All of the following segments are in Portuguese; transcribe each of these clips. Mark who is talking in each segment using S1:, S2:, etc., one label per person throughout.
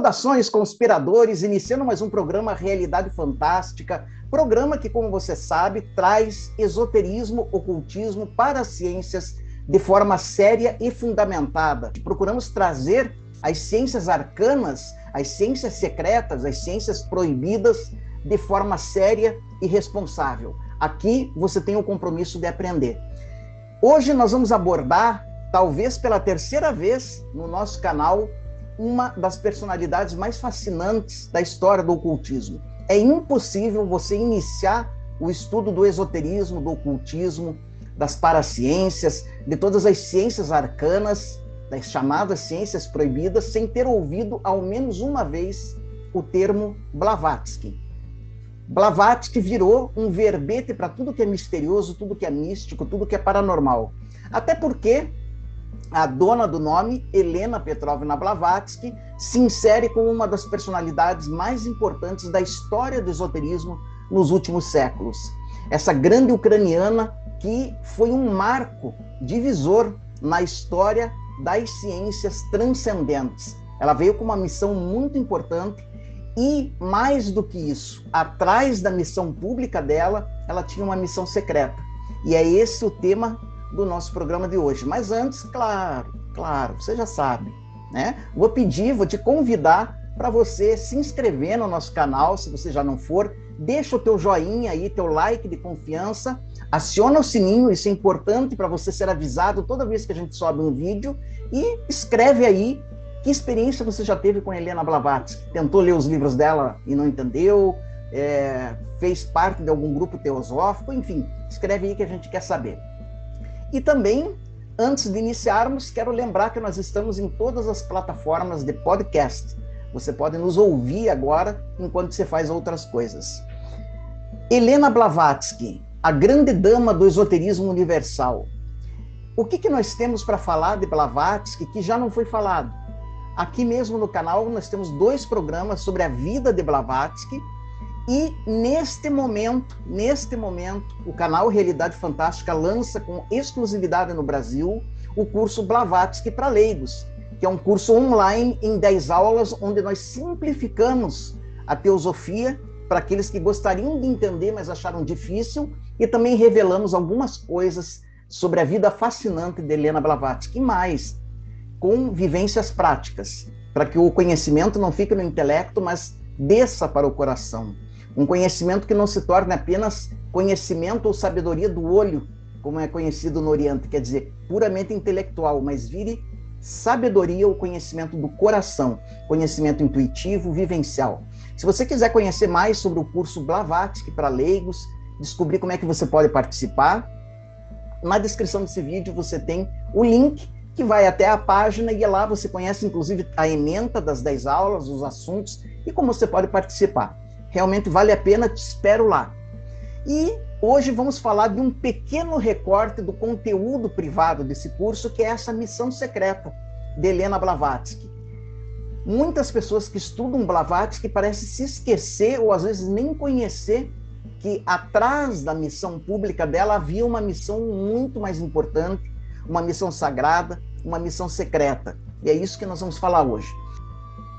S1: Saudações, conspiradores, iniciando mais um programa Realidade Fantástica, programa que, como você sabe, traz esoterismo, ocultismo para as ciências de forma séria e fundamentada. Procuramos trazer as ciências arcanas, as ciências secretas, as ciências proibidas de forma séria e responsável. Aqui você tem o compromisso de aprender. Hoje nós vamos abordar, talvez pela terceira vez no nosso canal, uma das personalidades mais fascinantes da história do ocultismo. É impossível você iniciar o estudo do esoterismo, do ocultismo, das paraciências, de todas as ciências arcanas, das chamadas ciências proibidas, sem ter ouvido ao menos uma vez o termo Blavatsky. Blavatsky virou um verbete para tudo que é misterioso, tudo que é místico, tudo que é paranormal. Até porque a dona do nome, Helena Petrovna Blavatsky, se insere como uma das personalidades mais importantes da história do esoterismo nos últimos séculos. Essa grande ucraniana que foi um marco divisor na história das ciências transcendentes. Ela veio com uma missão muito importante e, mais do que isso, atrás da missão pública dela, ela tinha uma missão secreta. E é esse o tema do nosso programa de hoje. Mas antes, claro, claro, você já sabe, né? Vou pedir, vou te convidar para você se inscrever no nosso canal, se você já não for, deixa o teu joinha aí, teu like de confiança, aciona o sininho, isso é importante para você ser avisado toda vez que a gente sobe um vídeo e escreve aí que experiência você já teve com Helena Blavatsky. Tentou ler os livros dela e não entendeu, é, fez parte de algum grupo teosófico, enfim, escreve aí que a gente quer saber. E também, antes de iniciarmos, quero lembrar que nós estamos em todas as plataformas de podcast. Você pode nos ouvir agora enquanto você faz outras coisas. Helena Blavatsky, a grande dama do esoterismo universal. O que, que nós temos para falar de Blavatsky que já não foi falado? Aqui mesmo no canal nós temos dois programas sobre a vida de Blavatsky e neste momento, neste momento, o canal Realidade Fantástica lança com exclusividade no Brasil o curso Blavatsky para leigos, que é um curso online em 10 aulas onde nós simplificamos a teosofia para aqueles que gostariam de entender, mas acharam difícil, e também revelamos algumas coisas sobre a vida fascinante de Helena Blavatsky, e mais, com vivências práticas, para que o conhecimento não fique no intelecto, mas desça para o coração. Um conhecimento que não se torne apenas conhecimento ou sabedoria do olho, como é conhecido no Oriente, quer dizer, puramente intelectual, mas vire sabedoria ou conhecimento do coração, conhecimento intuitivo, vivencial. Se você quiser conhecer mais sobre o curso Blavatsky para leigos, descobrir como é que você pode participar, na descrição desse vídeo você tem o link que vai até a página e lá você conhece inclusive a ementa das 10 aulas, os assuntos e como você pode participar. Realmente vale a pena, te espero lá. E hoje vamos falar de um pequeno recorte do conteúdo privado desse curso, que é essa missão secreta de Helena Blavatsky. Muitas pessoas que estudam Blavatsky parecem se esquecer ou às vezes nem conhecer que atrás da missão pública dela havia uma missão muito mais importante, uma missão sagrada, uma missão secreta. E é isso que nós vamos falar hoje.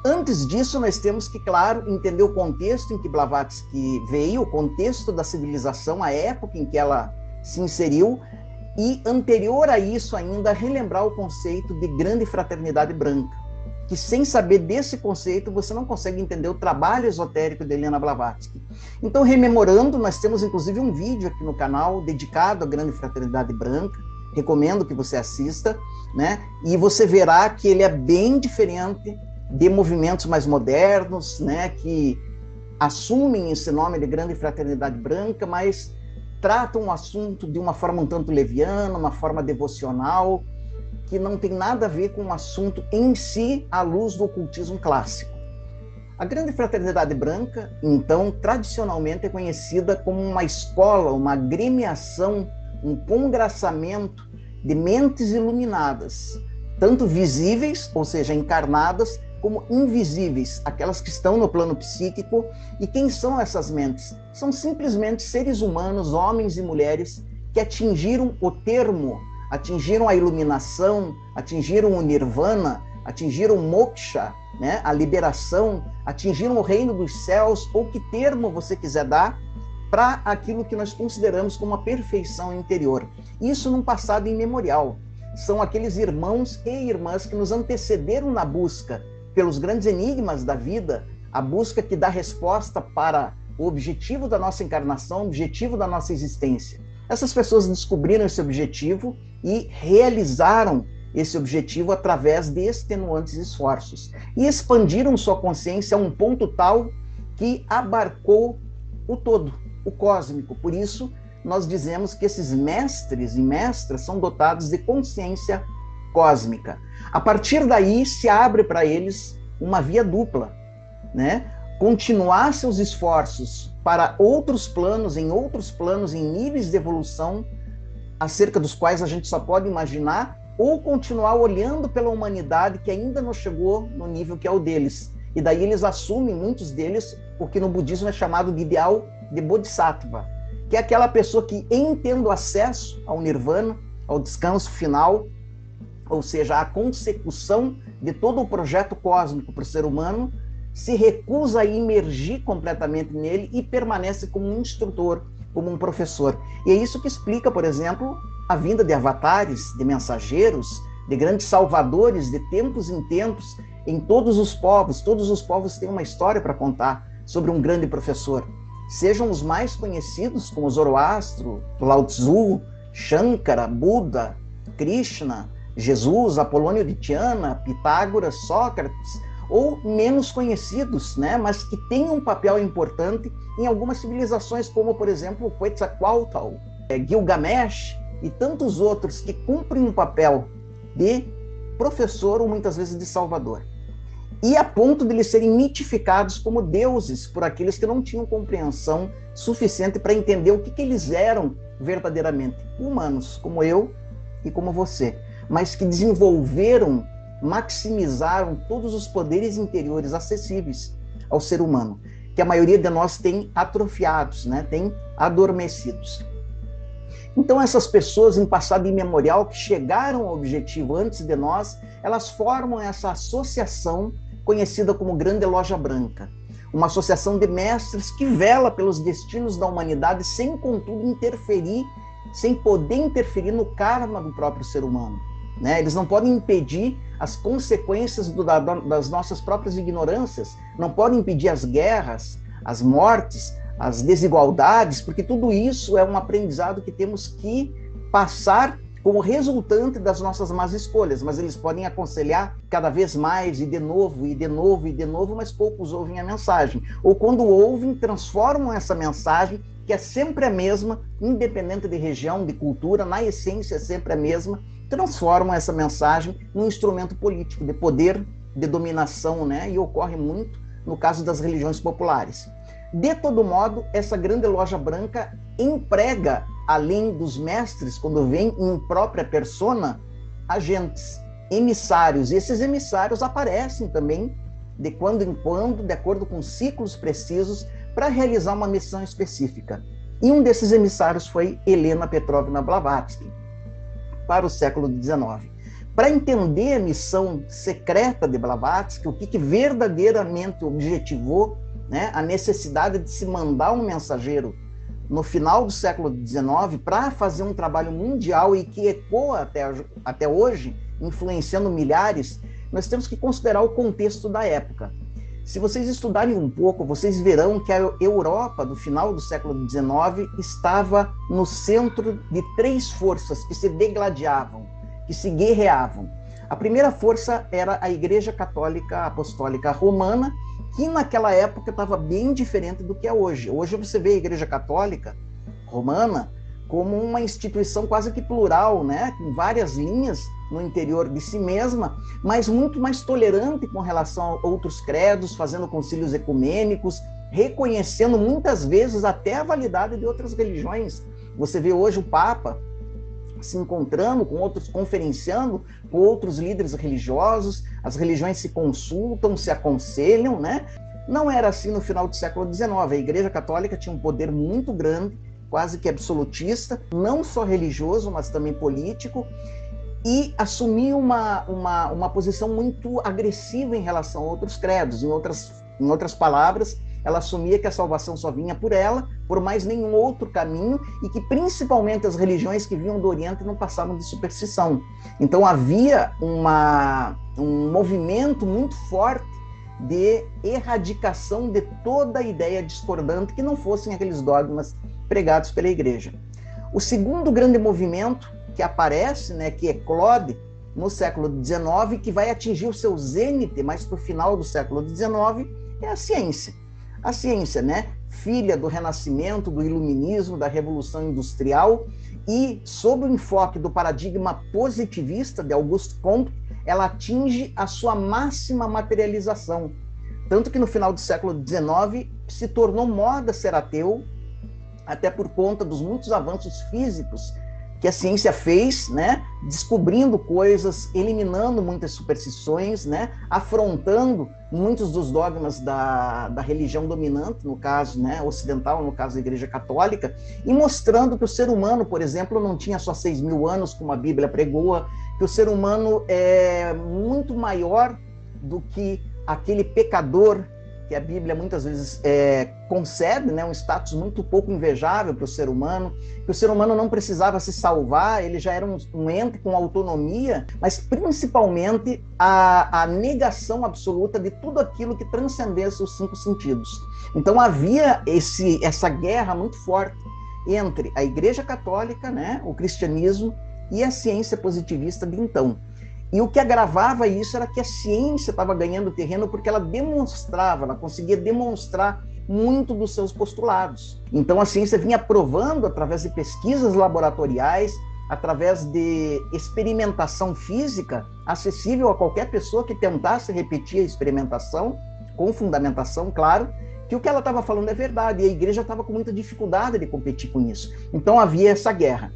S1: Antes disso, nós temos que, claro, entender o contexto em que Blavatsky veio, o contexto da civilização, a época em que ela se inseriu, e anterior a isso ainda relembrar o conceito de grande fraternidade branca, que sem saber desse conceito você não consegue entender o trabalho esotérico de Helena Blavatsky. Então, rememorando, nós temos inclusive um vídeo aqui no canal dedicado à grande fraternidade branca, recomendo que você assista, né? E você verá que ele é bem diferente de movimentos mais modernos, né, que assumem esse nome de grande fraternidade branca, mas tratam o assunto de uma forma um tanto leviana, uma forma devocional, que não tem nada a ver com o assunto em si à luz do ocultismo clássico. A Grande Fraternidade Branca, então, tradicionalmente é conhecida como uma escola, uma agremiação, um congraçamento de mentes iluminadas, tanto visíveis, ou seja, encarnadas, como invisíveis, aquelas que estão no plano psíquico. E quem são essas mentes? São simplesmente seres humanos, homens e mulheres, que atingiram o termo, atingiram a iluminação, atingiram o nirvana atingiram moksha, né, a liberação, atingiram o reino dos céus, ou que termo você quiser dar, para aquilo que nós consideramos como a perfeição interior. Isso num passado imemorial. São aqueles irmãos e irmãs que nos antecederam na busca pelos grandes enigmas da vida, a busca que dá resposta para o objetivo da nossa encarnação, o objetivo da nossa existência. Essas pessoas descobriram esse objetivo e realizaram esse objetivo através de extenuantes esforços e expandiram sua consciência a um ponto tal que abarcou o todo, o cósmico. Por isso, nós dizemos que esses mestres e mestras são dotados de consciência cósmica. A partir daí se abre para eles uma via dupla, né? Continuar seus esforços para outros planos, em outros planos, em níveis de evolução, acerca dos quais a gente só pode imaginar, ou continuar olhando pela humanidade que ainda não chegou no nível que é o deles. E daí eles assumem, muitos deles, o que no budismo é chamado de ideal de Bodhisattva, que é aquela pessoa que, em tendo acesso ao nirvana, ao descanso final, ou seja, a consecução de todo o projeto cósmico para o ser humano, se recusa a imergir completamente nele e permanece como um instrutor, como um professor. E é isso que explica, por exemplo, a vinda de avatares, de mensageiros, de grandes salvadores de tempos em tempos em todos os povos. Todos os povos têm uma história para contar sobre um grande professor. Sejam os mais conhecidos, como Zoroastro, Lao Tzu, Shankara, Buda, Krishna, Jesus, Apolônio de Tiana, Pitágoras, Sócrates, ou menos conhecidos, né, mas que têm um papel importante em algumas civilizações, como, por exemplo, Quetzalcoatl, é, Gilgamesh e tantos outros que cumprem um papel de professor ou muitas vezes de salvador. E a ponto de eles serem mitificados como deuses por aqueles que não tinham compreensão suficiente para entender o que, que eles eram verdadeiramente, humanos, como eu e como você, mas que desenvolveram maximizaram todos os poderes interiores acessíveis ao ser humano, que a maioria de nós tem atrofiados, né? tem adormecidos. Então, essas pessoas em passado imemorial que chegaram ao objetivo antes de nós, elas formam essa associação conhecida como Grande Loja Branca, uma associação de mestres que vela pelos destinos da humanidade sem, contudo, interferir, sem poder interferir no karma do próprio ser humano. Né? Eles não podem impedir as consequências do, da, das nossas próprias ignorâncias, não podem impedir as guerras, as mortes, as desigualdades, porque tudo isso é um aprendizado que temos que passar como resultante das nossas más escolhas, mas eles podem aconselhar cada vez mais e de novo e de novo e de novo, mas poucos ouvem a mensagem. Ou quando ouvem, transformam essa mensagem, que é sempre a mesma, independente de região, de cultura, na essência é sempre a mesma, transformam essa mensagem num instrumento político de poder, de dominação, né? E ocorre muito no caso das religiões populares. De todo modo, essa grande loja branca emprega, além dos mestres, quando vem em própria persona, agentes, emissários. E esses emissários aparecem também de quando em quando, de acordo com ciclos precisos, para realizar uma missão específica. E um desses emissários foi Helena Petrovna Blavatsky para o século XIX. Para entender a missão secreta de Blavatsky, o que, que verdadeiramente objetivou né, a necessidade de se mandar um mensageiro no final do século XIX para fazer um trabalho mundial e que ecoa até, até hoje, influenciando milhares, nós temos que considerar o contexto da época. Se vocês estudarem um pouco, vocês verão que a Europa do final do século XIX estava no centro de três forças que se degladiavam, que se guerreavam. A primeira força era a Igreja Católica Apostólica Romana, que naquela época estava bem diferente do que é hoje. Hoje você vê a Igreja Católica Romana como uma instituição quase que plural, né, com várias linhas no interior de si mesma, mas muito mais tolerante com relação a outros credos, fazendo concílios ecumênicos, reconhecendo muitas vezes até a validade de outras religiões. Você vê hoje o Papa se encontrando com outros, conferenciando com outros líderes religiosos, as religiões se consultam, se aconselham, né? Não era assim no final do século XIX. A Igreja Católica tinha um poder muito grande quase que absolutista, não só religioso, mas também político. e assumia uma, uma, uma posição muito agressiva em relação a outros credos. Em outras, em outras palavras, ela assumia que a salvação só vinha por ela, por mais nenhum outro caminho, e que principalmente as religiões que vinham do Oriente não passavam de superstição. Então havia uma, um movimento muito forte de erradicação de toda a ideia discordante que não fossem aqueles dogmas pregados pela igreja. O segundo grande movimento que aparece, né, que eclode no século XIX, que vai atingir o seu zênite mais para o final do século XIX, é a ciência. A ciência, né, filha do Renascimento, do Iluminismo, da Revolução Industrial, e sob o enfoque do paradigma positivista de Auguste Comte, ela atinge a sua máxima materialização. Tanto que no final do século XIX se tornou moda ser ateu, até por conta dos muitos avanços físicos que a ciência fez, né, descobrindo coisas, eliminando muitas superstições, né, afrontando muitos dos dogmas da, da religião dominante, no caso né, ocidental, no caso da Igreja Católica, e mostrando que o ser humano, por exemplo, não tinha só seis mil anos, como a Bíblia pregou, que o ser humano é muito maior do que aquele pecador que a Bíblia muitas vezes é, concede, né, um status muito pouco invejável para o ser humano, que o ser humano não precisava se salvar, ele já era um, um ente com autonomia, mas principalmente a, a negação absoluta de tudo aquilo que transcendesse os cinco sentidos. Então havia esse, essa guerra muito forte entre a Igreja Católica, né, o cristianismo e a ciência positivista de então. E o que agravava isso era que a ciência estava ganhando terreno porque ela demonstrava, ela conseguia demonstrar muito dos seus postulados. Então a ciência vinha provando através de pesquisas laboratoriais, através de experimentação física acessível a qualquer pessoa que tentasse repetir a experimentação, com fundamentação, claro, que o que ela estava falando é verdade, e a igreja estava com muita dificuldade de competir com isso. Então havia essa guerra.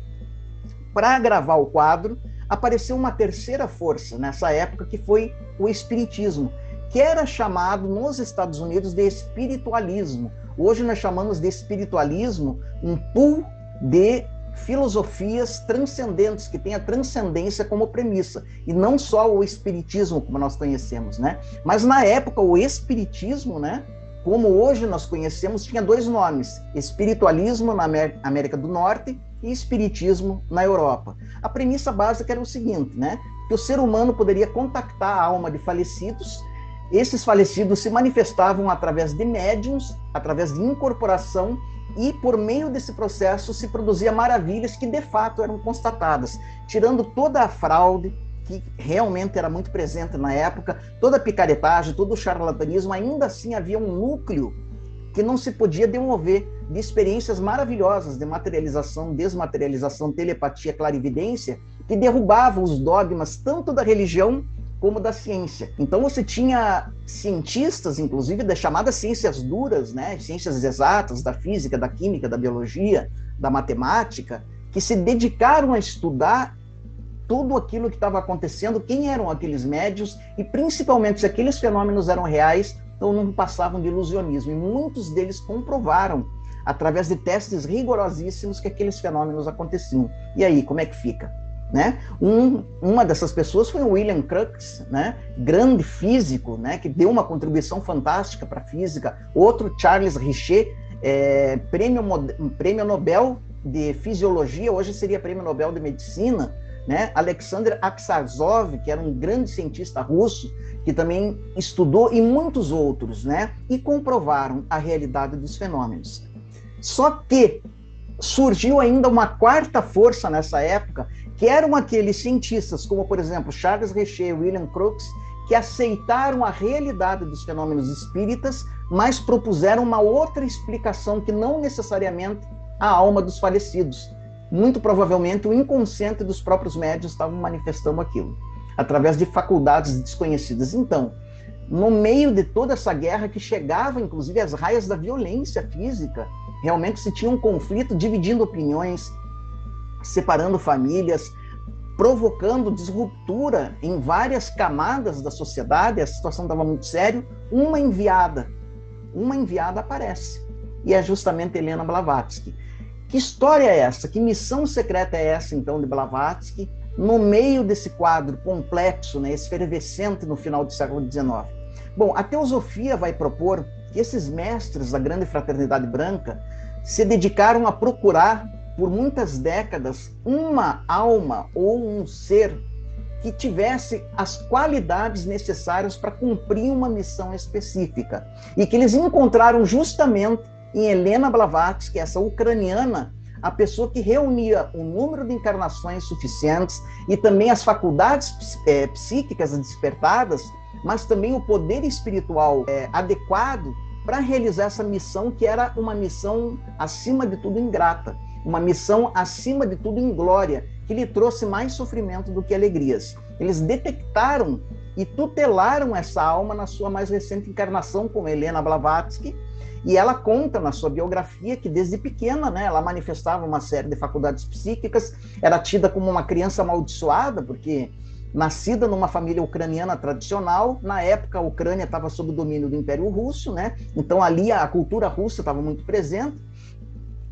S1: Para agravar o quadro, apareceu uma terceira força nessa época, que foi o Espiritismo, que era chamado nos Estados Unidos de espiritualismo. Hoje nós chamamos de espiritualismo um pool de filosofias transcendentes, que tem a transcendência como premissa, e não só o espiritismo como nós conhecemos, né? Mas na época o espiritismo, né, como hoje nós conhecemos, tinha dois nomes: espiritualismo na América do Norte e espiritismo na Europa. A premissa básica era o seguinte, né? Que o ser humano poderia contactar a alma de falecidos. Esses falecidos se manifestavam através de médiums, através de incorporação e por meio desse processo se produzia maravilhas que de fato eram constatadas, tirando toda a fraude que realmente era muito presente na época, toda a picaretagem, todo o charlatanismo, ainda assim havia um núcleo que não se podia demover de experiências maravilhosas de materialização, desmaterialização, telepatia, clarividência, que derrubavam os dogmas tanto da religião como da ciência. Então você tinha cientistas, inclusive, das chamadas ciências duras, né, ciências exatas, da física, da química, da biologia, da matemática, que se dedicaram a estudar tudo aquilo que estava acontecendo, quem eram aqueles médios e principalmente se aqueles fenômenos eram reais ou não passavam de ilusionismo. E muitos deles comprovaram através de testes rigorosíssimos que aqueles fenômenos aconteciam. E aí, como é que fica? Né? Um, uma dessas pessoas foi o William Crookes, né? grande físico, né? que deu uma contribuição fantástica para a física. Outro, Charles Richer, é, prêmio, prêmio Nobel de Fisiologia, hoje seria prêmio Nobel de Medicina, né? Alexander Aksakov, que era um grande cientista russo, que também estudou, e muitos outros, né? e comprovaram a realidade dos fenômenos. Só que surgiu ainda uma quarta força nessa época, que eram aqueles cientistas, como por exemplo Charles Richer e William Crookes, que aceitaram a realidade dos fenômenos espíritas, mas propuseram uma outra explicação que não necessariamente a alma dos falecidos. Muito provavelmente o inconsciente dos próprios médios estavam manifestando aquilo, através de faculdades desconhecidas. Então, no meio de toda essa guerra que chegava, inclusive, às raias da violência física, realmente se tinha um conflito dividindo opiniões, separando famílias, provocando disruptura em várias camadas da sociedade, a situação estava muito séria, uma enviada, uma enviada aparece, e é justamente Helena Blavatsky. Que história é essa? Que missão secreta é essa, então, de Blavatsky? no meio desse quadro complexo, né, efervescente no final do século XIX? Bom, a teosofia vai propor que esses mestres da grande fraternidade branca se dedicaram a procurar por muitas décadas uma alma ou um ser que tivesse as qualidades necessárias para cumprir uma missão específica. E que eles encontraram justamente em Helena Blavatsky, essa ucraniana, a pessoa que reunia o número de encarnações suficientes e também as faculdades é, psíquicas despertadas, mas também o poder espiritual é, adequado para realizar essa missão que era uma missão acima de tudo ingrata, uma missão acima de tudo inglória, que lhe trouxe mais sofrimento do que alegrias. Eles detectaram e tutelaram essa alma na sua mais recente encarnação com Helena Blavatsky, e ela conta na sua biografia que desde pequena, né, ela manifestava uma série de faculdades psíquicas, era tida como uma criança amaldiçoada, porque nascida numa família ucraniana tradicional, na época a Ucrânia estava sob o domínio do Império Russo, né? Então ali a cultura russa estava muito presente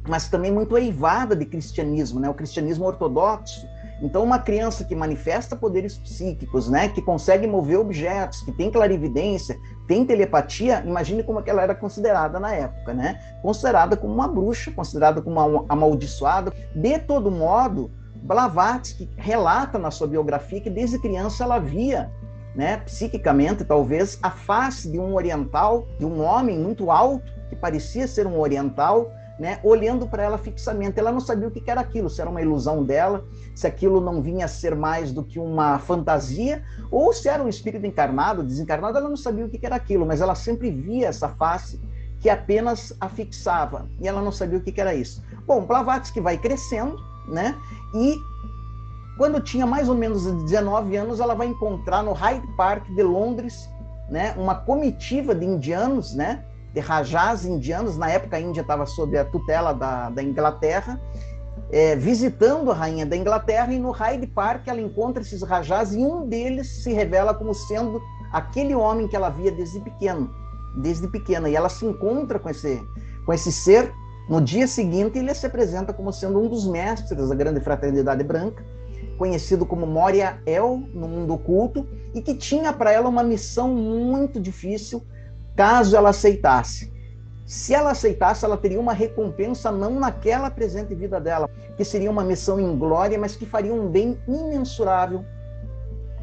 S1: mas também muito eivada de cristianismo, né? O cristianismo ortodoxo. Então, uma criança que manifesta poderes psíquicos, né, que consegue mover objetos, que tem clarividência, tem telepatia, imagine como ela era considerada na época, né? Considerada como uma bruxa, considerada como uma amaldiçoada. De todo modo, Blavatsky relata na sua biografia que desde criança ela via, né, psiquicamente, talvez, a face de um oriental, de um homem muito alto, que parecia ser um oriental, né, olhando para ela fixamente. Ela não sabia o que era aquilo, se era uma ilusão dela, se aquilo não vinha a ser mais do que uma fantasia, ou se era um espírito encarnado, desencarnado, ela não sabia o que era aquilo, mas ela sempre via essa face que apenas a fixava, e ela não sabia o que era isso. Bom, Blavatsky vai crescendo, né, e quando tinha mais ou menos 19 anos, ela vai encontrar no Hyde Park de Londres, né, uma comitiva de indianos, né, de rajás indianos, na época a Índia estava sob a tutela da, da Inglaterra, é, visitando a rainha da Inglaterra, e no Hyde Park ela encontra esses rajás, e um deles se revela como sendo aquele homem que ela via desde pequeno, desde pequena, e ela se encontra com esse, com esse ser, no dia seguinte ele se apresenta como sendo um dos mestres da grande fraternidade branca, conhecido como Moria El no mundo oculto, e que tinha para ela uma missão muito difícil, caso ela aceitasse. Se ela aceitasse, ela teria uma recompensa não naquela presente vida dela, que seria uma missão em glória, mas que faria um bem imensurável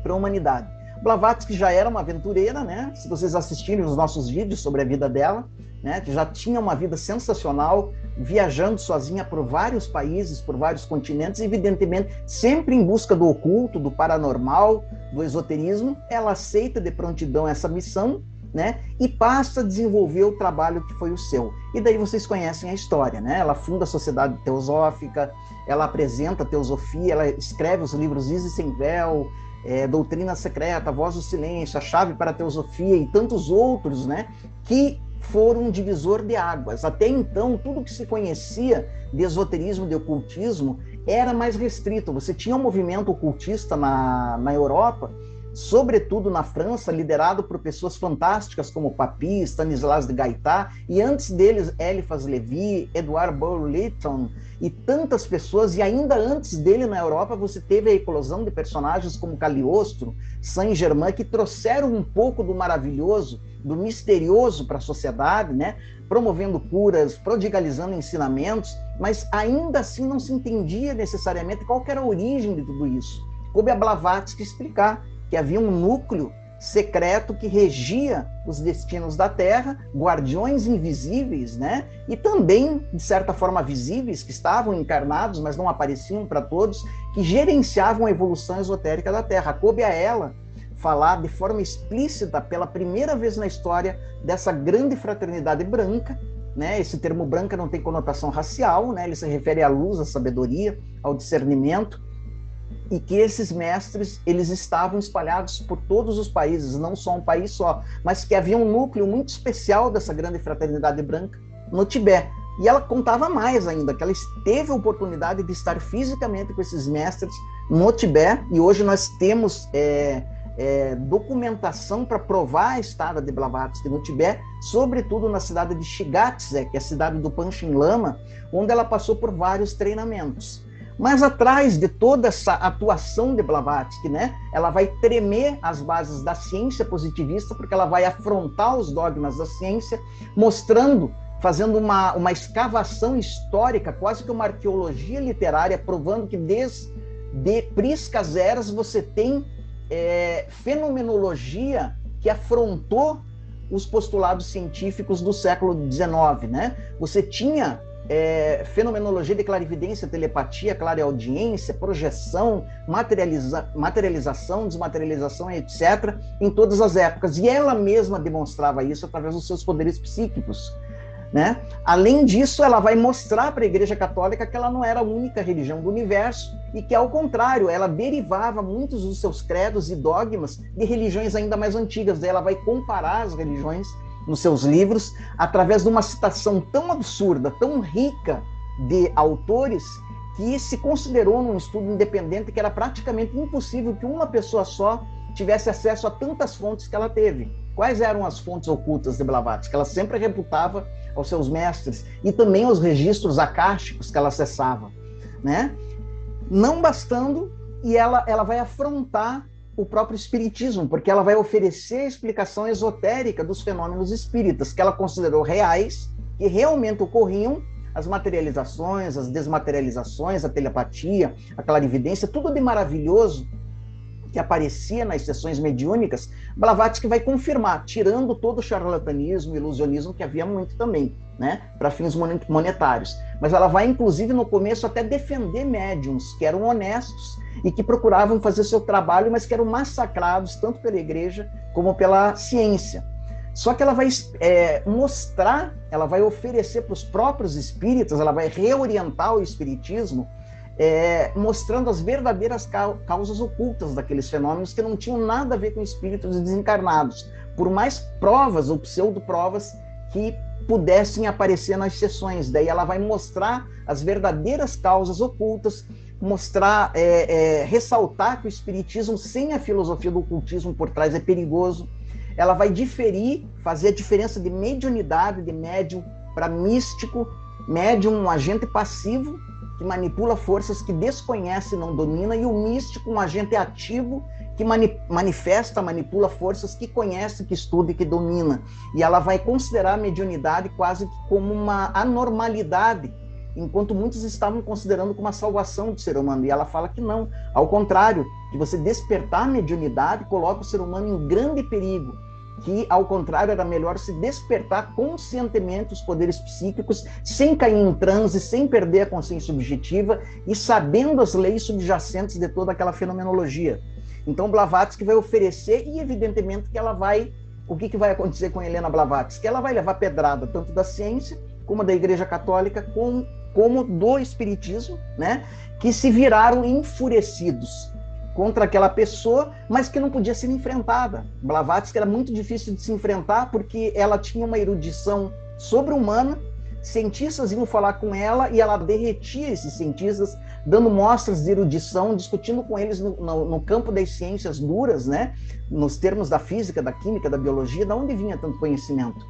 S1: para a humanidade. Blavatsky já era uma aventureira, né? Se vocês assistirem os nossos vídeos sobre a vida dela, né? Que já tinha uma vida sensacional, viajando sozinha por vários países, por vários continentes, evidentemente sempre em busca do oculto, do paranormal, do esoterismo. Ela aceita de prontidão essa missão né? E passa a desenvolver o trabalho que foi o seu. E daí vocês conhecem a história, né? Ela funda a Sociedade Teosófica, ela apresenta a teosofia, ela escreve os livros Isis sem véu, é, Doutrina Secreta, Voz do Silêncio, A Chave para a Teosofia e tantos outros, né? Que foram um divisor de águas. Até então, tudo que se conhecia de esoterismo, de ocultismo, era mais restrito. Você tinha um movimento ocultista na, na Europa sobretudo na França, liderado por pessoas fantásticas como Papi, Stanislas de Gaitá, e antes deles Eliphas Levi, Edward Burlington e tantas pessoas, e ainda antes dele na Europa você teve a eclosão de personagens como Cagliostro, Saint-Germain, que trouxeram um pouco do maravilhoso, do misterioso para a sociedade, né? promovendo curas, prodigalizando ensinamentos, mas ainda assim não se entendia necessariamente qual era a origem de tudo isso. Coube a Blavatsky explicar que havia um núcleo secreto que regia os destinos da Terra, guardiões invisíveis, né? E também, de certa forma, visíveis, que estavam encarnados, mas não apareciam para todos, que gerenciavam a evolução esotérica da Terra. Coube a ela falar de forma explícita, pela primeira vez na história, dessa grande fraternidade branca, né? Esse termo branca não tem conotação racial, né? Ele se refere à luz, à sabedoria, ao discernimento, e que esses mestres eles estavam espalhados por todos os países, não só um país só, mas que havia um núcleo muito especial dessa grande fraternidade branca no Tibete. E ela contava mais ainda, que ela teve a oportunidade de estar fisicamente com esses mestres no Tibete, e hoje nós temos é, é, documentação para provar a estada de Blavatsky no Tibete, sobretudo na cidade de Shigatse, que é a cidade do Panchin Lama, onde ela passou por vários treinamentos. Mas atrás de toda essa atuação de Blavatsky, né, ela vai tremer as bases da ciência positivista, porque ela vai afrontar os dogmas da ciência, mostrando, fazendo uma, uma escavação histórica, quase que uma arqueologia literária, provando que desde de priscas eras você tem é, fenomenologia que afrontou os postulados científicos do século XIX, né? Você tinha é, fenomenologia de clarividência, telepatia, clareaudiência, projeção, materializa materialização, desmaterialização, etc., em todas as épocas. E ela mesma demonstrava isso através dos seus poderes psíquicos. Né? Além disso, ela vai mostrar para a Igreja Católica que ela não era a única religião do universo e que, ao contrário, ela derivava muitos dos seus credos e dogmas de religiões ainda mais antigas. ela vai comparar as religiões nos seus livros, através de uma citação tão absurda, tão rica de autores, que se considerou num estudo independente que era praticamente impossível que uma pessoa só tivesse acesso a tantas fontes que ela teve. Quais eram as fontes ocultas de Blavatsky? Que ela sempre reputava aos seus mestres e também aos registros acásticos que ela acessava, né? Não bastando, e ela, ela vai afrontar o próprio espiritismo, porque ela vai oferecer a explicação esotérica dos fenômenos espíritas, que ela considerou reais, que realmente ocorriam, as materializações, as desmaterializações, a telepatia, a clarividência, tudo de maravilhoso que aparecia nas sessões mediúnicas, Blavatsky vai confirmar, tirando todo o charlatanismo, ilusionismo que havia muito também, né, para fins monetários. Mas ela vai, inclusive, no começo até defender médiums que eram honestos e que procuravam fazer seu trabalho, mas que eram massacrados tanto pela igreja como pela ciência. Só que ela vai é, mostrar, ela vai oferecer para os próprios espíritas, ela vai reorientar o espiritismo é, mostrando as verdadeiras causas ocultas daqueles fenômenos que não tinham nada a ver com espíritos desencarnados, por mais provas ou pseudo-provas que pudessem aparecer nas sessões. Daí ela vai mostrar as verdadeiras causas ocultas, mostrar, é, é, ressaltar que o espiritismo sem a filosofia do ocultismo por trás é perigoso. Ela vai diferir, fazer a diferença de mediunidade, de médium para místico, médium, um agente passivo, que manipula forças que desconhece e não domina, e o místico, um agente ativo que mani manifesta, manipula forças que conhece, que estuda e que domina. E ela vai considerar a mediunidade quase como uma anormalidade, enquanto muitos estavam considerando como uma salvação do ser humano. E ela fala que não, ao contrário, que você despertar a mediunidade coloca o ser humano em grande perigo que, ao contrário, era melhor se despertar conscientemente os poderes psíquicos, sem cair em transe, sem perder a consciência objetiva e sabendo as leis subjacentes de toda aquela fenomenologia. Então, Blavatsky vai oferecer, e evidentemente que ela vai. O que, que vai acontecer com Helena Blavatsky? Que ela vai levar pedrada tanto da ciência, como da Igreja Católica, como, como do Espiritismo, né? que se viraram enfurecidos contra aquela pessoa, mas que não podia ser enfrentada. Blavatsky era muito difícil de se enfrentar porque ela tinha uma erudição sobre-humana, cientistas iam falar com ela e ela derretia esses cientistas, dando mostras de erudição, discutindo com eles no, no, no campo das ciências duras, né? nos termos da física, da química, da biologia, de onde vinha tanto conhecimento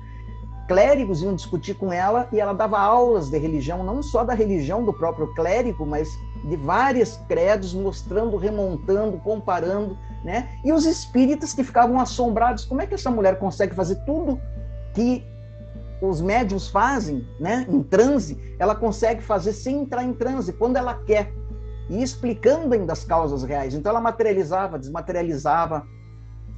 S1: clérigos iam discutir com ela e ela dava aulas de religião, não só da religião do próprio clérigo, mas de vários credos, mostrando, remontando, comparando, né? E os espíritas que ficavam assombrados, como é que essa mulher consegue fazer tudo que os médios fazem, né? Em transe, ela consegue fazer sem entrar em transe, quando ela quer, e explicando ainda as causas reais. Então ela materializava, desmaterializava,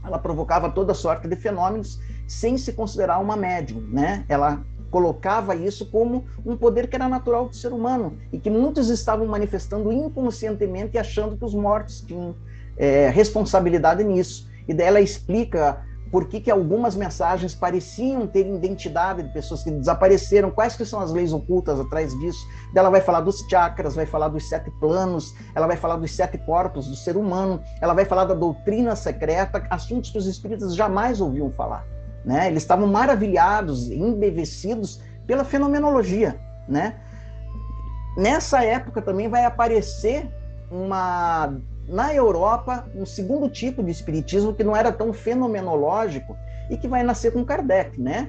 S1: ela provocava toda sorte de fenômenos sem se considerar uma médium, né? Ela colocava isso como um poder que era natural do ser humano e que muitos estavam manifestando inconscientemente achando que os mortos tinham é, responsabilidade nisso. E daí ela explica por que, que algumas mensagens pareciam ter identidade de pessoas que desapareceram, quais que são as leis ocultas atrás disso. Ela vai falar dos chakras, vai falar dos sete planos, ela vai falar dos sete corpos do ser humano, ela vai falar da doutrina secreta, assuntos que os espíritas jamais ouviam falar. Né? Eles estavam maravilhados, embevecidos pela fenomenologia. Né? Nessa época também vai aparecer uma na Europa um segundo tipo de espiritismo que não era tão fenomenológico e que vai nascer com Kardec, né?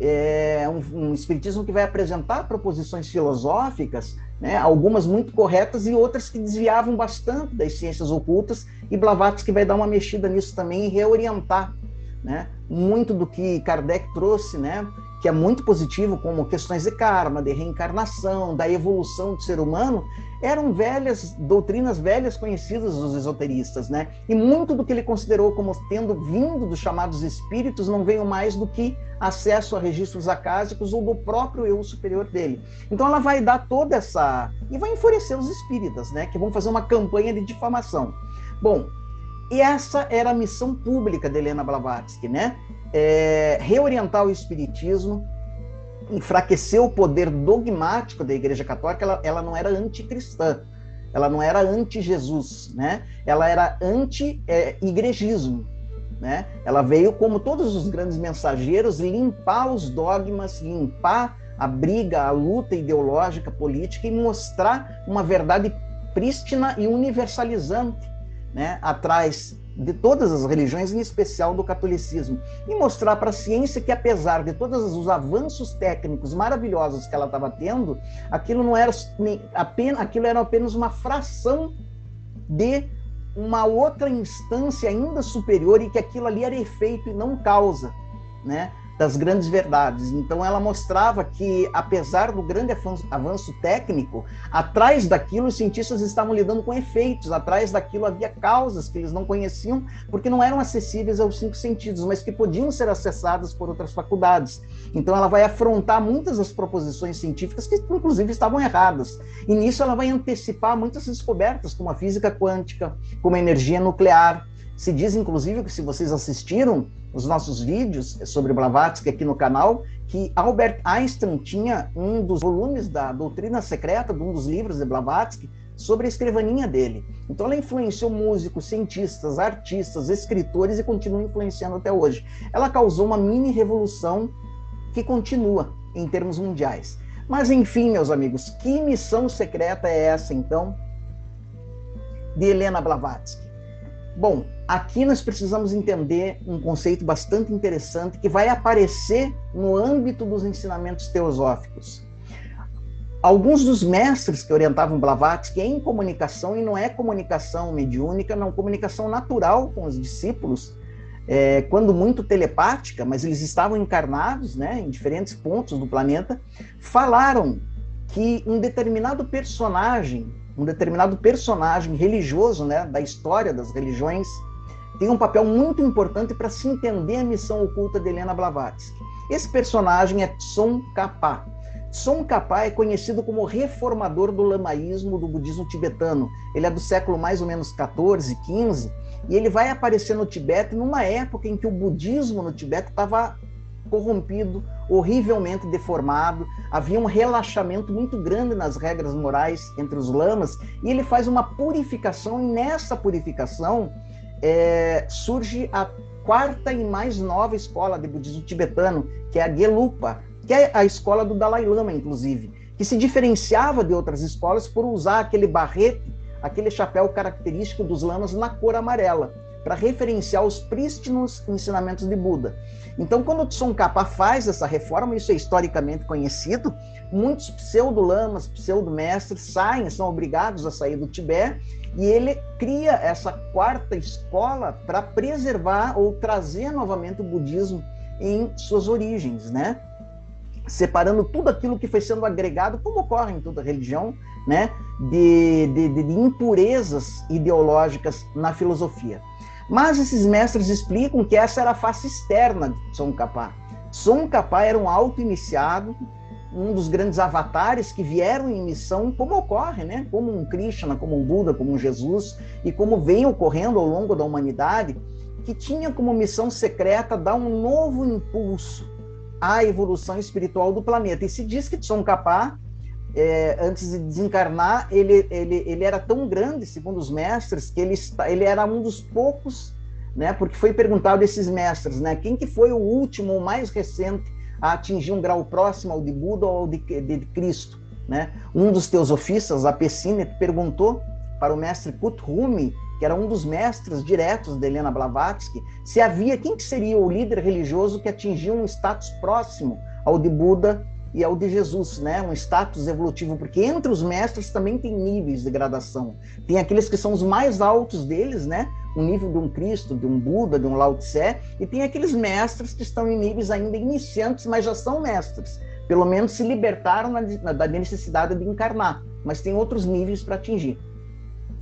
S1: é um, um espiritismo que vai apresentar proposições filosóficas, né, algumas muito corretas e outras que desviavam bastante das ciências ocultas, e Blavatsky vai dar uma mexida nisso também e reorientar né, muito do que Kardec trouxe, né, que é muito positivo, como questões de karma, de reencarnação, da evolução do ser humano, eram velhas doutrinas velhas conhecidas dos esoteristas, né? E muito do que ele considerou como tendo vindo dos chamados espíritos não veio mais do que acesso a registros acásicos ou do próprio eu superior dele. Então ela vai dar toda essa e vai enfurecer os espíritas, né? Que vão fazer uma campanha de difamação. Bom, e essa era a missão pública de Helena Blavatsky, né? É, reorientar o espiritismo, enfraquecer o poder dogmático da Igreja Católica, ela, ela não era anticristã, ela não era anti-Jesus, né? Ela era anti-igrejismo, né? Ela veio, como todos os grandes mensageiros, limpar os dogmas, limpar a briga, a luta ideológica, política e mostrar uma verdade prístina e universalizante, né? Atrás de todas as religiões, em especial do catolicismo, e mostrar para a ciência que, apesar de todos os avanços técnicos maravilhosos que ela estava tendo, aquilo não era apenas, aquilo era apenas uma fração de uma outra instância ainda superior e que aquilo ali era efeito e não causa, né? Das grandes verdades. Então ela mostrava que, apesar do grande avanço técnico, atrás daquilo os cientistas estavam lidando com efeitos, atrás daquilo havia causas que eles não conheciam, porque não eram acessíveis aos cinco sentidos, mas que podiam ser acessadas por outras faculdades. Então ela vai afrontar muitas das proposições científicas que inclusive estavam erradas. E nisso ela vai antecipar muitas descobertas, como a física quântica, como a energia nuclear. Se diz, inclusive, que se vocês assistiram, os nossos vídeos sobre Blavatsky aqui no canal, que Albert Einstein tinha um dos volumes da Doutrina Secreta, de um dos livros de Blavatsky, sobre a escrivaninha dele. Então ela influenciou músicos, cientistas, artistas, escritores e continua influenciando até hoje. Ela causou uma mini revolução que continua em termos mundiais. Mas enfim, meus amigos, que missão secreta é essa então de Helena Blavatsky? Bom, aqui nós precisamos entender um conceito bastante interessante que vai aparecer no âmbito dos ensinamentos teosóficos. Alguns dos mestres que orientavam Blavatsky em comunicação, e não é comunicação mediúnica, não, comunicação natural com os discípulos, é, quando muito telepática, mas eles estavam encarnados né, em diferentes pontos do planeta, falaram que um determinado personagem um determinado personagem religioso né, da história das religiões tem um papel muito importante para se entender a missão oculta de Helena Blavatsky. Esse personagem é Tsongkhapa. Tsongkhapa é conhecido como reformador do lamaísmo do budismo tibetano. Ele é do século mais ou menos 14, 15, e ele vai aparecer no Tibete numa época em que o budismo no Tibete estava corrompido, horrivelmente deformado, havia um relaxamento muito grande nas regras morais entre os lamas, e ele faz uma purificação, e nessa purificação é, surge a quarta e mais nova escola de budismo tibetano, que é a Gelupa, que é a escola do Dalai Lama, inclusive, que se diferenciava de outras escolas por usar aquele barrete, aquele chapéu característico dos lamas na cor amarela para referenciar os prístinos ensinamentos de Buda. Então, quando o Tsongkhapa faz essa reforma, isso é historicamente conhecido, muitos pseudo-lamas, pseudo-mestres saem, são obrigados a sair do Tibete, e ele cria essa quarta escola para preservar ou trazer novamente o budismo em suas origens, né? Separando tudo aquilo que foi sendo agregado, como ocorre em toda religião, né? de, de, de impurezas ideológicas na filosofia. Mas esses mestres explicam que essa era a face externa de Tsongkhapa. Tsongkhapa era um auto-iniciado, um dos grandes avatares que vieram em missão, como ocorre, né? como um Krishna, como um Buda, como um Jesus, e como vem ocorrendo ao longo da humanidade, que tinha como missão secreta dar um novo impulso à evolução espiritual do planeta. E se diz que Tsongkhapa é, antes de desencarnar, ele, ele, ele era tão grande, segundo os mestres, que ele, ele era um dos poucos, né, porque foi perguntado esses mestres, né, quem que foi o último ou mais recente a atingir um grau próximo ao de Buda ou de, de, de Cristo. Né? Um dos teosofistas, a Pessine, perguntou para o mestre Kuthumi que era um dos mestres diretos de Helena Blavatsky, se havia quem que seria o líder religioso que atingiu um status próximo ao de Buda e ao de Jesus, né? Um status evolutivo, porque entre os mestres também tem níveis de gradação. Tem aqueles que são os mais altos deles, né? O nível de um Cristo, de um Buda, de um Lao Tse, e tem aqueles mestres que estão em níveis ainda iniciantes, mas já são mestres. Pelo menos se libertaram da necessidade de encarnar, mas tem outros níveis para atingir.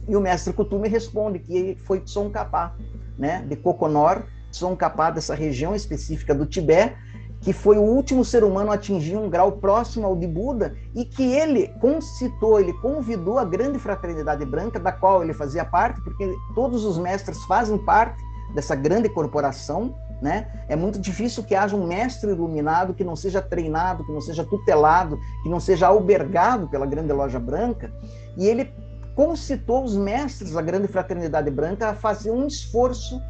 S1: E o mestre Kutume responde que foi Tsongkhapa, né, de Kokonor, Tsongkhapa dessa região específica do Tibete, que foi o último ser humano a atingir um grau próximo ao de Buda e que ele concitou, ele convidou a grande fraternidade branca da qual ele fazia parte, porque todos os mestres fazem parte dessa grande corporação, né? É muito difícil que haja um mestre iluminado que não seja treinado, que não seja tutelado, que não seja albergado pela grande loja branca, e ele concitou os mestres da grande fraternidade branca a fazer um esforço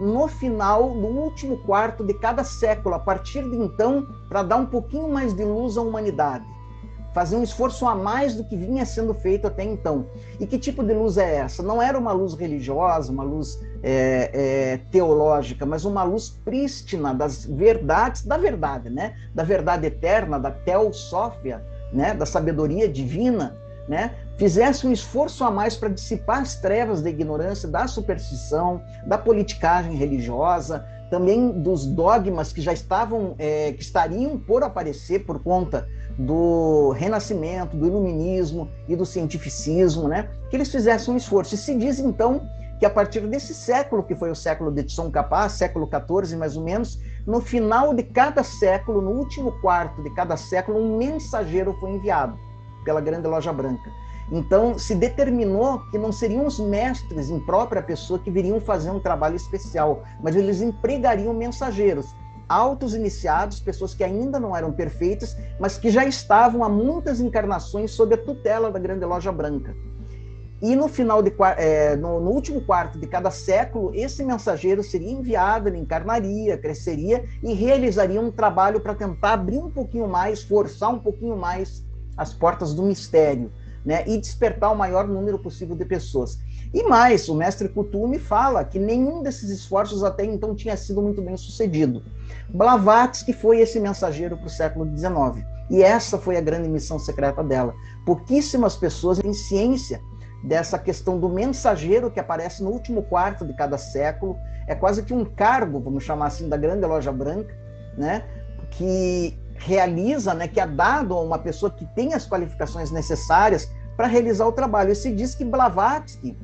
S1: no final, no último quarto de cada século, a partir de então, para dar um pouquinho mais de luz à humanidade. Fazer um esforço a mais do que vinha sendo feito até então. E que tipo de luz é essa? Não era uma luz religiosa, uma luz é, é, teológica, mas uma luz prístina das verdades, da verdade, né? Da verdade eterna, da teosófia, né? Da sabedoria divina, né? Fizesse um esforço a mais para dissipar as trevas da ignorância, da superstição, da politicagem religiosa, também dos dogmas que já estavam, é, que estariam por aparecer por conta do renascimento, do iluminismo e do cientificismo, né? Que eles fizessem um esforço. E se diz então que a partir desse século, que foi o século de Tsongkhapa, século XIV mais ou menos, no final de cada século, no último quarto de cada século, um mensageiro foi enviado pela Grande Loja Branca. Então, se determinou que não seriam os mestres em própria pessoa que viriam fazer um trabalho especial, mas eles empregariam mensageiros, altos iniciados, pessoas que ainda não eram perfeitas, mas que já estavam há muitas encarnações sob a tutela da Grande Loja Branca. E no final de é, no, no, último quarto de cada século, esse mensageiro seria enviado, ele encarnaria, cresceria e realizaria um trabalho para tentar abrir um pouquinho mais, forçar um pouquinho mais as portas do mistério né, e despertar o maior número possível de pessoas. E mais, o mestre Kutume fala que nenhum desses esforços até então tinha sido muito bem sucedido. Blavatsky foi esse mensageiro para o século XIX. E essa foi a grande missão secreta dela. Pouquíssimas pessoas têm ciência dessa questão do mensageiro que aparece no último quarto de cada século. É quase que um cargo, vamos chamar assim, da grande loja branca, né? que realiza, né, que é dado a uma pessoa que tem as qualificações necessárias para realizar o trabalho. E se diz que Blavatsky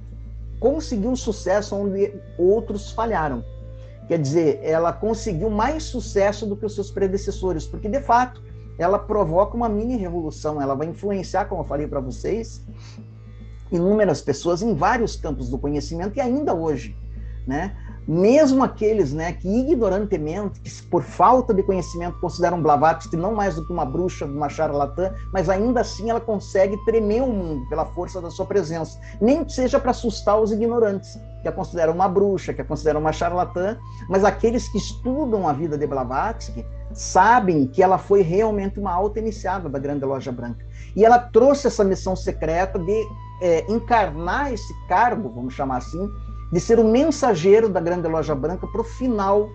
S1: conseguiu um sucesso onde outros falharam. Quer dizer, ela conseguiu mais sucesso do que os seus predecessores, porque de fato ela provoca uma mini revolução, ela vai influenciar, como eu falei para vocês, inúmeras pessoas em vários campos do conhecimento e ainda hoje, né? Mesmo aqueles né, que ignorantemente, que por falta de conhecimento, consideram Blavatsky não mais do que uma bruxa, uma charlatã, mas ainda assim ela consegue tremer o mundo pela força da sua presença. Nem que seja para assustar os ignorantes, que a consideram uma bruxa, que a consideram uma charlatã, mas aqueles que estudam a vida de Blavatsky sabem que ela foi realmente uma alta iniciada da Grande Loja Branca. E ela trouxe essa missão secreta de é, encarnar esse cargo, vamos chamar assim, de ser o mensageiro da Grande Loja Branca para o final,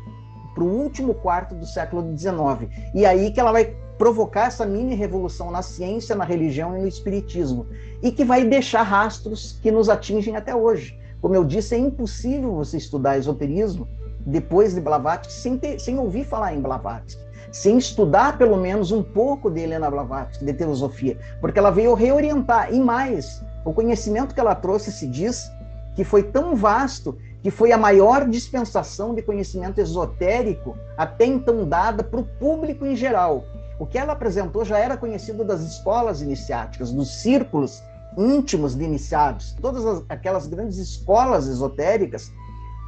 S1: para o último quarto do século XIX. E aí que ela vai provocar essa mini revolução na ciência, na religião e no espiritismo, e que vai deixar rastros que nos atingem até hoje. Como eu disse, é impossível você estudar esoterismo depois de Blavatsky sem, ter, sem ouvir falar em Blavatsky, sem estudar pelo menos um pouco de Helena Blavatsky, de teosofia, porque ela veio reorientar. E mais, o conhecimento que ela trouxe se diz que foi tão vasto que foi a maior dispensação de conhecimento esotérico até então dada para o público em geral. O que ela apresentou já era conhecido das escolas iniciáticas, dos círculos íntimos de iniciados. Todas as, aquelas grandes escolas esotéricas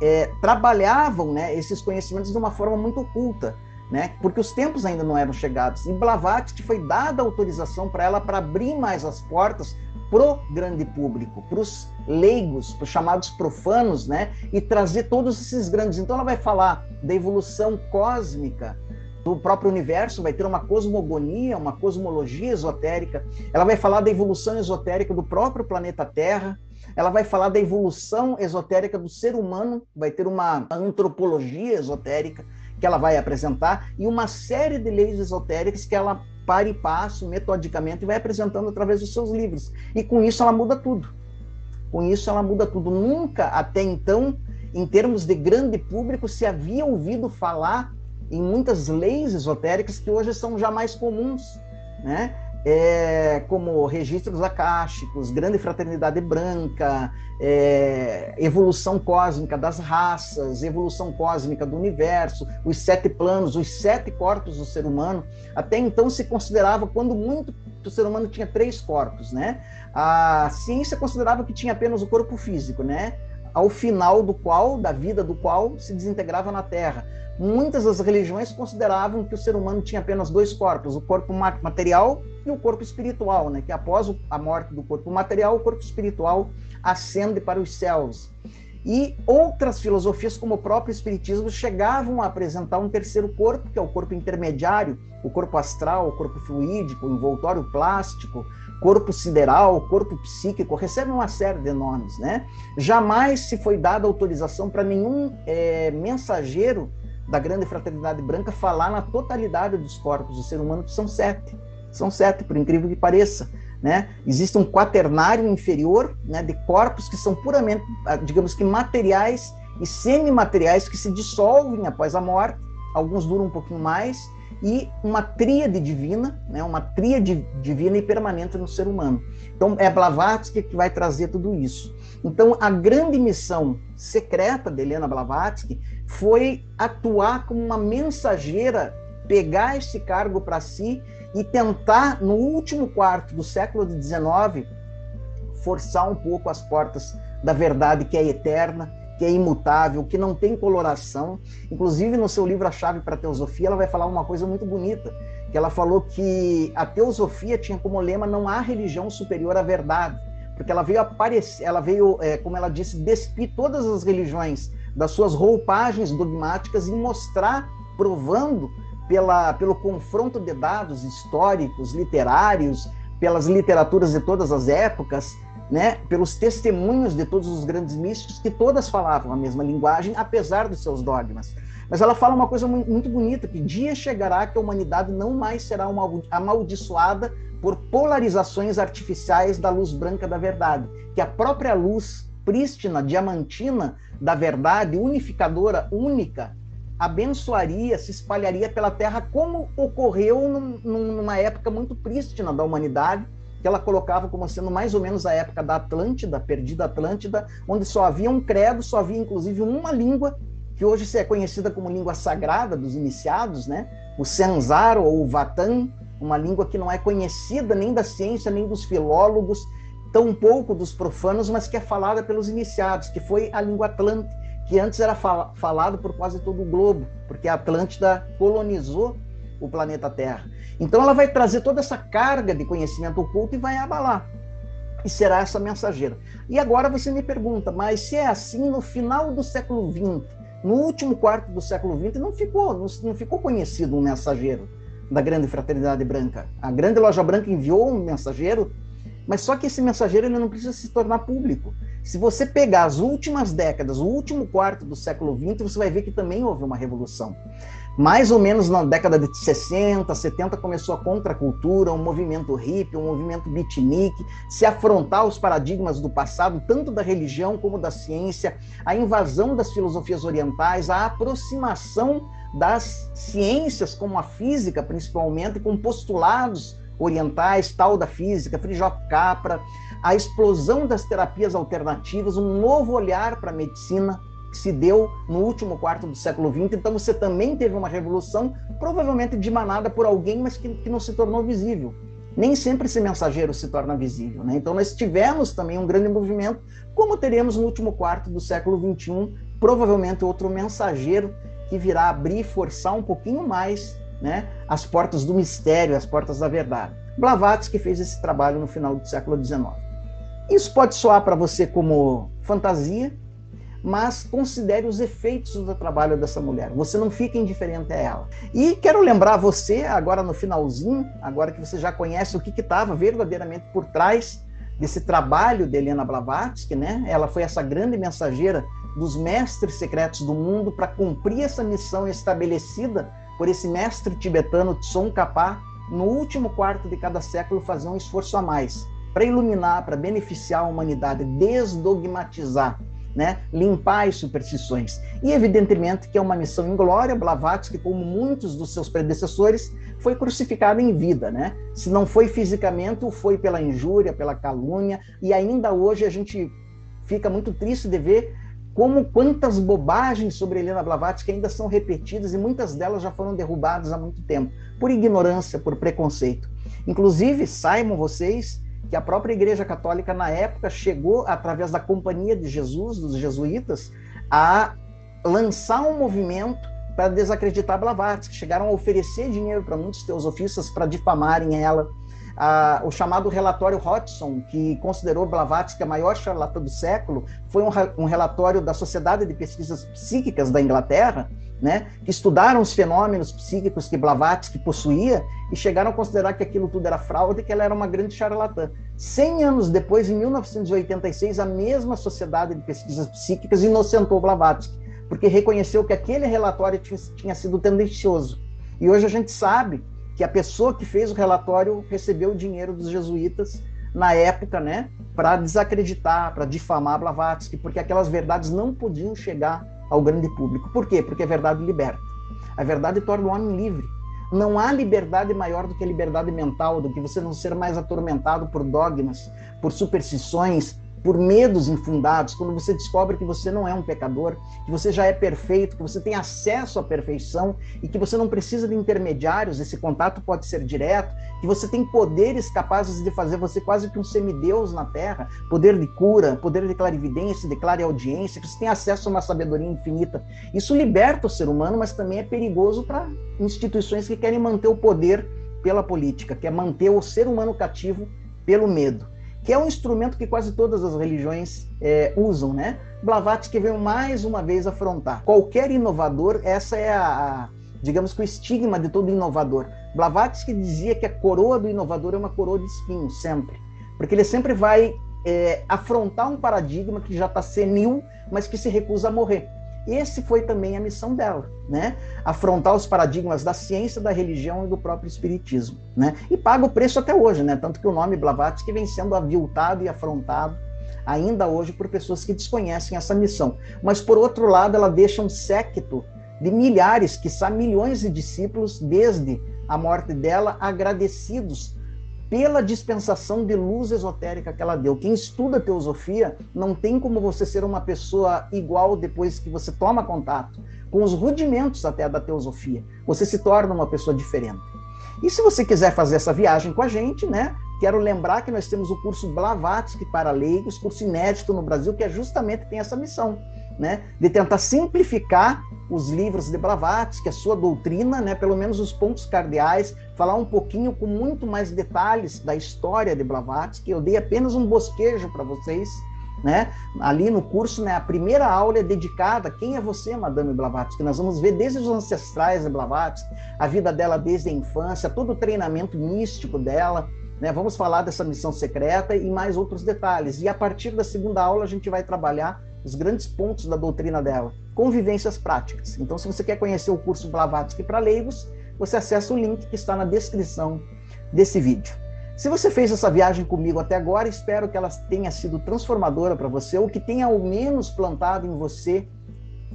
S1: é, trabalhavam né, esses conhecimentos de uma forma muito oculta, né, porque os tempos ainda não eram chegados. E Blavatsky foi dada autorização para ela para abrir mais as portas pro grande público, para os leigos, para os chamados profanos, né? E trazer todos esses grandes. Então ela vai falar da evolução cósmica do próprio universo, vai ter uma cosmogonia, uma cosmologia esotérica. Ela vai falar da evolução esotérica do próprio planeta Terra, ela vai falar da evolução esotérica do ser humano, vai ter uma antropologia esotérica que ela vai apresentar e uma série de leis esotéricas que ela para e passo, metodicamente, vai apresentando através dos seus livros. E com isso ela muda tudo. Com isso ela muda tudo. Nunca até então, em termos de grande público, se havia ouvido falar em muitas leis esotéricas que hoje são já mais comuns, né? É, como registros acásticos, grande fraternidade branca, é, evolução cósmica das raças, evolução cósmica do universo, os sete planos, os sete corpos do ser humano. Até então se considerava, quando muito, o ser humano tinha três corpos, né? A ciência considerava que tinha apenas o corpo físico, né? Ao final do qual, da vida do qual, se desintegrava na Terra. Muitas das religiões consideravam que o ser humano tinha apenas dois corpos, o corpo material e o corpo espiritual, né? que após a morte do corpo material, o corpo espiritual ascende para os céus. E outras filosofias, como o próprio Espiritismo, chegavam a apresentar um terceiro corpo, que é o corpo intermediário, o corpo astral, o corpo fluídico, o envoltório plástico, corpo sideral, corpo psíquico, recebe uma série de nomes. Né? Jamais se foi dada autorização para nenhum é, mensageiro da grande fraternidade branca falar na totalidade dos corpos do ser humano, que são sete. São sete, por incrível que pareça. Né? Existe um quaternário inferior né, de corpos que são puramente, ah, digamos que materiais e semimateriais que se dissolvem após a morte, alguns duram um pouquinho mais, e uma tríade divina, né, uma tríade divina e permanente no ser humano. Então, é Blavatsky que vai trazer tudo isso. Então, a grande missão secreta de Helena Blavatsky foi atuar como uma mensageira, pegar esse cargo para si e tentar, no último quarto do século XIX, forçar um pouco as portas da verdade que é eterna, que é imutável, que não tem coloração. Inclusive, no seu livro A Chave para a Teosofia, ela vai falar uma coisa muito bonita, que ela falou que a teosofia tinha como lema não há religião superior à verdade, porque ela veio aparecer, ela veio, é, como ela disse, despir todas as religiões das suas roupagens dogmáticas e mostrar, provando pela, pelo confronto de dados históricos, literários, pelas literaturas de todas as épocas, né, pelos testemunhos de todos os grandes místicos, que todas falavam a mesma linguagem, apesar dos seus dogmas. Mas ela fala uma coisa muito bonita, que dia chegará que a humanidade não mais será uma amaldiçoada por polarizações artificiais da luz branca da verdade, que a própria luz prístina, diamantina da verdade, unificadora, única, abençoaria, se espalharia pela terra, como ocorreu num, numa época muito prístina da humanidade, que ela colocava como sendo mais ou menos a época da Atlântida, perdida Atlântida, onde só havia um credo, só havia inclusive uma língua, que hoje é conhecida como língua sagrada dos iniciados, né? o Senzaro ou o Vatan, uma língua que não é conhecida nem da ciência, nem dos filólogos, tão pouco dos profanos, mas que é falada pelos iniciados, que foi a língua atlântica que antes era fal falado por quase todo o globo, porque a Atlântida colonizou o planeta Terra. Então ela vai trazer toda essa carga de conhecimento oculto e vai abalar. E será essa mensageira. E agora você me pergunta, mas se é assim no final do século XX, no último quarto do século XX, não ficou, não, ficou conhecido um mensageiro da grande fraternidade branca. A grande loja branca enviou um mensageiro, mas só que esse mensageiro ele não precisa se tornar público. Se você pegar as últimas décadas, o último quarto do século XX, você vai ver que também houve uma revolução. Mais ou menos na década de 60, 70 começou a contracultura, um movimento hippie, um movimento beatnik, se afrontar aos paradigmas do passado, tanto da religião como da ciência, a invasão das filosofias orientais, a aproximação das ciências, como a física principalmente, com postulados orientais, tal da física, Frijó Capra, a explosão das terapias alternativas, um novo olhar para a medicina se deu no último quarto do século XX. Então você também teve uma revolução, provavelmente dimanada por alguém, mas que, que não se tornou visível. Nem sempre esse mensageiro se torna visível. Né? Então nós tivemos também um grande movimento, como teremos no último quarto do século XXI, provavelmente outro mensageiro que virá abrir forçar um pouquinho mais né, as portas do mistério, as portas da verdade. Blavatsky fez esse trabalho no final do século XIX. Isso pode soar para você como fantasia, mas considere os efeitos do trabalho dessa mulher. Você não fica indiferente a ela. E quero lembrar você, agora no finalzinho, agora que você já conhece o que estava verdadeiramente por trás desse trabalho de Helena Blavatsky, né? Ela foi essa grande mensageira dos mestres secretos do mundo para cumprir essa missão estabelecida por esse mestre tibetano Tsongkhapa no último quarto de cada século fazer um esforço a mais para iluminar, para beneficiar a humanidade, desdogmatizar, né? limpar as superstições. E evidentemente que é uma missão inglória, Blavatsky, como muitos dos seus predecessores, foi crucificado em vida, né? Se não foi fisicamente, foi pela injúria, pela calúnia, e ainda hoje a gente fica muito triste de ver como quantas bobagens sobre Helena Blavatsky ainda são repetidas e muitas delas já foram derrubadas há muito tempo, por ignorância, por preconceito. Inclusive, saibam vocês que a própria Igreja Católica, na época, chegou, através da Companhia de Jesus, dos jesuítas, a lançar um movimento para desacreditar Blavatsky. Chegaram a oferecer dinheiro para muitos teosofistas para difamarem ela ah, o chamado relatório Hodgson, que considerou Blavatsky a maior charlatã do século, foi um, um relatório da Sociedade de Pesquisas Psíquicas da Inglaterra, né, que estudaram os fenômenos psíquicos que Blavatsky possuía e chegaram a considerar que aquilo tudo era fraude e que ela era uma grande charlatã. Cem anos depois, em 1986, a mesma Sociedade de Pesquisas Psíquicas inocentou Blavatsky, porque reconheceu que aquele relatório tinha, sido tendencioso. E hoje a gente sabe que a pessoa que fez o relatório recebeu o dinheiro dos jesuítas na época, né, para desacreditar, para difamar Blavatsky, porque aquelas verdades não podiam chegar ao grande público. Por quê? Porque a verdade liberta. A verdade torna o homem livre. Não há liberdade maior do que a liberdade mental, do que você não ser mais atormentado por dogmas, por superstições, por medos infundados, quando você descobre que você não é um pecador, que você já é perfeito, que você tem acesso à perfeição e que você não precisa de intermediários, esse contato pode ser direto, que você tem poderes capazes de fazer você quase que um semideus na Terra, poder de cura, poder de clarividência, de clareaudiência, que você tem acesso a uma sabedoria infinita. Isso liberta o ser humano, mas também é perigoso para instituições que querem manter o poder pela política, que é manter o ser humano cativo pelo medo que é um instrumento que quase todas as religiões é, usam, né? Blavatsky veio mais uma vez afrontar. Qualquer inovador, essa é a, a, digamos que o estigma de todo inovador. Blavatsky dizia que a coroa do inovador é uma coroa de espinhos, sempre. Porque ele sempre vai é, afrontar um paradigma que já está senil, mas que se recusa a morrer. Esse foi também a missão dela, né? Afrontar os paradigmas da ciência, da religião e do próprio espiritismo, né? E paga o preço até hoje, né? Tanto que o nome Blavatsky vem sendo aviltado e afrontado ainda hoje por pessoas que desconhecem essa missão. Mas por outro lado, ela deixa um séquito de milhares, que são milhões de discípulos desde a morte dela agradecidos pela dispensação de luz esotérica que ela deu. Quem estuda teosofia não tem como você ser uma pessoa igual depois que você toma contato com os rudimentos até da teosofia. Você se torna uma pessoa diferente. E se você quiser fazer essa viagem com a gente, né? Quero lembrar que nós temos o curso Blavatsky para leigos, curso inédito no Brasil, que é justamente tem essa missão, né? De tentar simplificar os livros de Blavatsky, a sua doutrina, né, pelo menos os pontos cardeais, falar um pouquinho com muito mais detalhes da história de Blavatsky. Eu dei apenas um bosquejo para vocês, né? Ali no curso, né, a primeira aula é dedicada a quem é você, Madame Blavatsky. Nós vamos ver desde os ancestrais de Blavatsky, a vida dela desde a infância, todo o treinamento místico dela, né? Vamos falar dessa missão secreta e mais outros detalhes. E a partir da segunda aula a gente vai trabalhar os grandes pontos da doutrina dela, convivências práticas. Então, se você quer conhecer o curso Blavatsky para leigos, você acessa o link que está na descrição desse vídeo. Se você fez essa viagem comigo até agora, espero que ela tenha sido transformadora para você ou que tenha ao menos plantado em você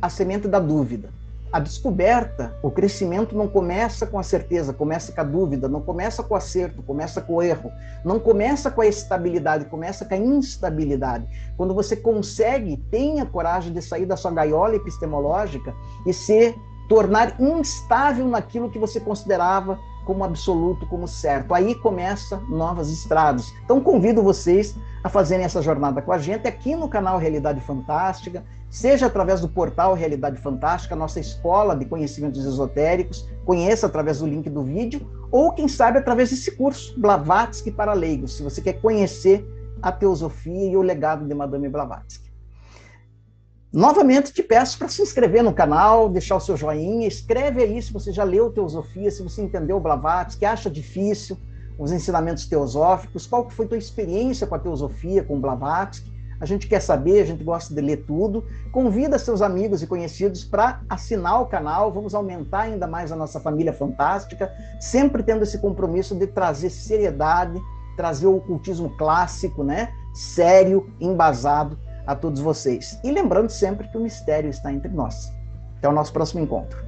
S1: a semente da dúvida a descoberta, o crescimento não começa com a certeza, começa com a dúvida, não começa com o acerto, começa com o erro, não começa com a estabilidade, começa com a instabilidade. Quando você consegue, tenha coragem de sair da sua gaiola epistemológica e se tornar instável naquilo que você considerava como absoluto, como certo. Aí começa novas estradas. Então convido vocês a fazerem essa jornada com a gente aqui no canal Realidade Fantástica seja através do portal Realidade Fantástica, nossa escola de conhecimentos esotéricos, conheça através do link do vídeo, ou quem sabe através desse curso, Blavatsky para leigos, se você quer conhecer a teosofia e o legado de Madame Blavatsky. Novamente te peço para se inscrever no canal, deixar o seu joinha, escreve aí se você já leu Teosofia, se você entendeu Blavatsky, acha difícil, os ensinamentos teosóficos, qual que foi tua experiência com a teosofia, com Blavatsky. A gente quer saber, a gente gosta de ler tudo. Convida seus amigos e conhecidos para assinar o canal. Vamos aumentar ainda mais a nossa família fantástica, sempre tendo esse compromisso de trazer seriedade, trazer o ocultismo clássico, né? Sério, embasado a todos vocês. E lembrando sempre que o mistério está entre nós. Até o nosso próximo encontro.